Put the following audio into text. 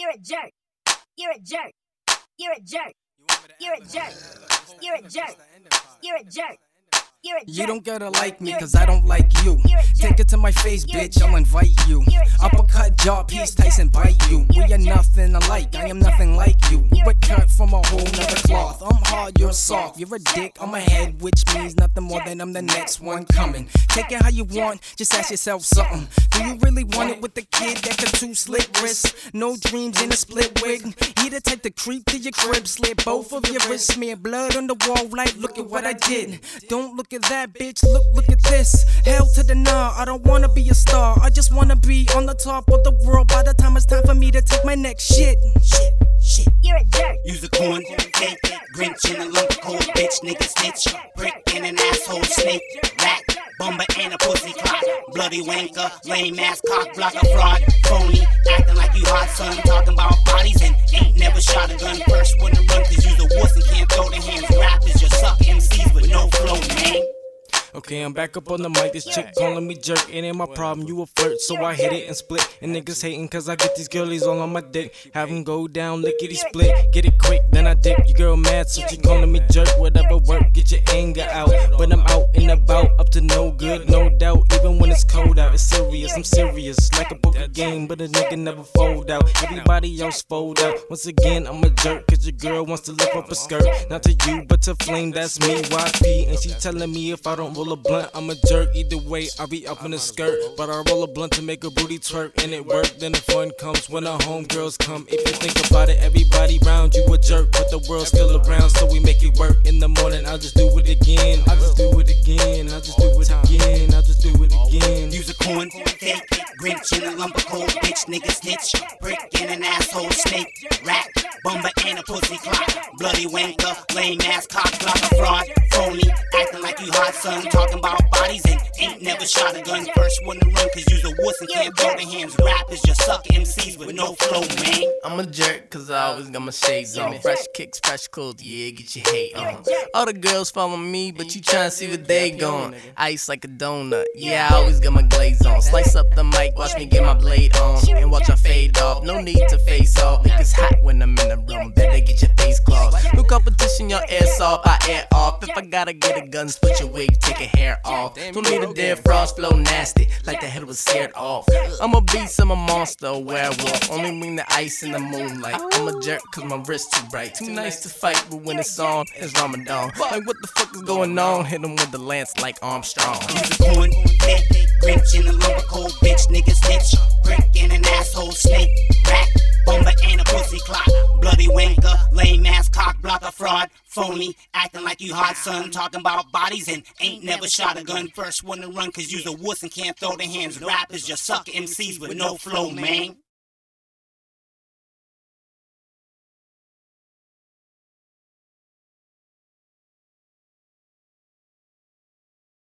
You're a jerk. You're a jerk. You're a jerk. You're a jerk. You're a jerk. You're a jerk. A. You don't gotta like me, cause I don't like you. Take it to my face, bitch, I'll invite you. Uppercut, jaw, piece, Tyson, bite you. We are nothing alike, I am nothing like you. We were cut from a whole nother cloth. I'm hard, you're soft. You're a dick on my head, which means nothing more than I'm the next one coming. Take it how you want, just ask yourself something. Do you really want it with the kid that got two slit wrists? No dreams in a split wig. You the type to creep to your crib, slit both of your wrists, smear blood on the wall, like, look at what I did. Don't look at that, bitch, look, look at this. Hell to the nah, I don't wanna be a star. I just wanna be on the top of the world by the time it's time for me to take my next shit. Shit, shit. You're a jerk. Use a corn, cake, Grinch in a lump, cold bitch, nigga snitch, brick and an asshole snake, rat, bumper and a pussy clock, bloody wanker, lame ass cock blocker fraud, phony, acting like you hot son, talking about bodies and ain't never shot a gun. First one I'm back up on the mic. This chick calling me jerk. It ain't my problem. You a flirt, so I hit it and split. And niggas hating cause I get these girlies all on my dick. Have them go down, lickety split. Get it quick, then I dip. Your girl mad, so she calling me jerk. Whatever work, get your anger out. But I'm out and about, up to no good, no doubt. Even when it's cold out, it's serious. I'm serious, like a poker game, but a nigga never fold out. Everybody else fold out. Once again, I'm a jerk, cause your girl wants to lift up a skirt. Not to you, but to Flame, that's me, YP. And she telling me if I don't roll a blunt, I'm a jerk. Either way, I be up in a skirt. But I roll a blunt to make a booty twerk, and it work. Then the fun comes when the homegirls come. If you think about it, everybody round you a jerk, but the world's still around, so we make it work. In the morning, I'll just do it again. I just cake, Grinch in a lump of cold bitch, nigga snitch, prick and an asshole snake, rat, bumper and a pussy clock, bloody wanker, lame ass cock blocker fraud, phony, acting like you hot son, talking about bodies and ain't never shot a gun. First one to run, cause you's a wuss and can't throw the hands. Rappers just suck MCs with no flow, man. I'm a jerk cause I always got my shades on. Fresh kicks, fresh clothes, yeah, get your hate on. All the girls follow me, but you tryna see what they going. Ice like a donut, yeah, I always got my glaze on. Watch me get my blade on. And watch I fade off, no need to face off. Niggas hot when I'm in the room, your ass off, I air off. If I gotta get a gun, split your wig, take your hair off. Don't need a dead frost, flow nasty, like the head was seared off. I'm a beast, I'm a monster, a werewolf. Only mean the ice in the moonlight. I'm a jerk cause my wrist too bright. Too nice to fight, but when it's on, it's Ramadan. Like what the fuck is going on? Hit him with the lance like Armstrong. Use a corn, cake, Grinch in a lump of cold bitch, nigga snitch, prick and phony, acting like you hot son, talking about bodies and ain't never shot a gun. First one to run, cause you's a wuss and can't throw the hands. Rappers just suck MCs with no flow, man.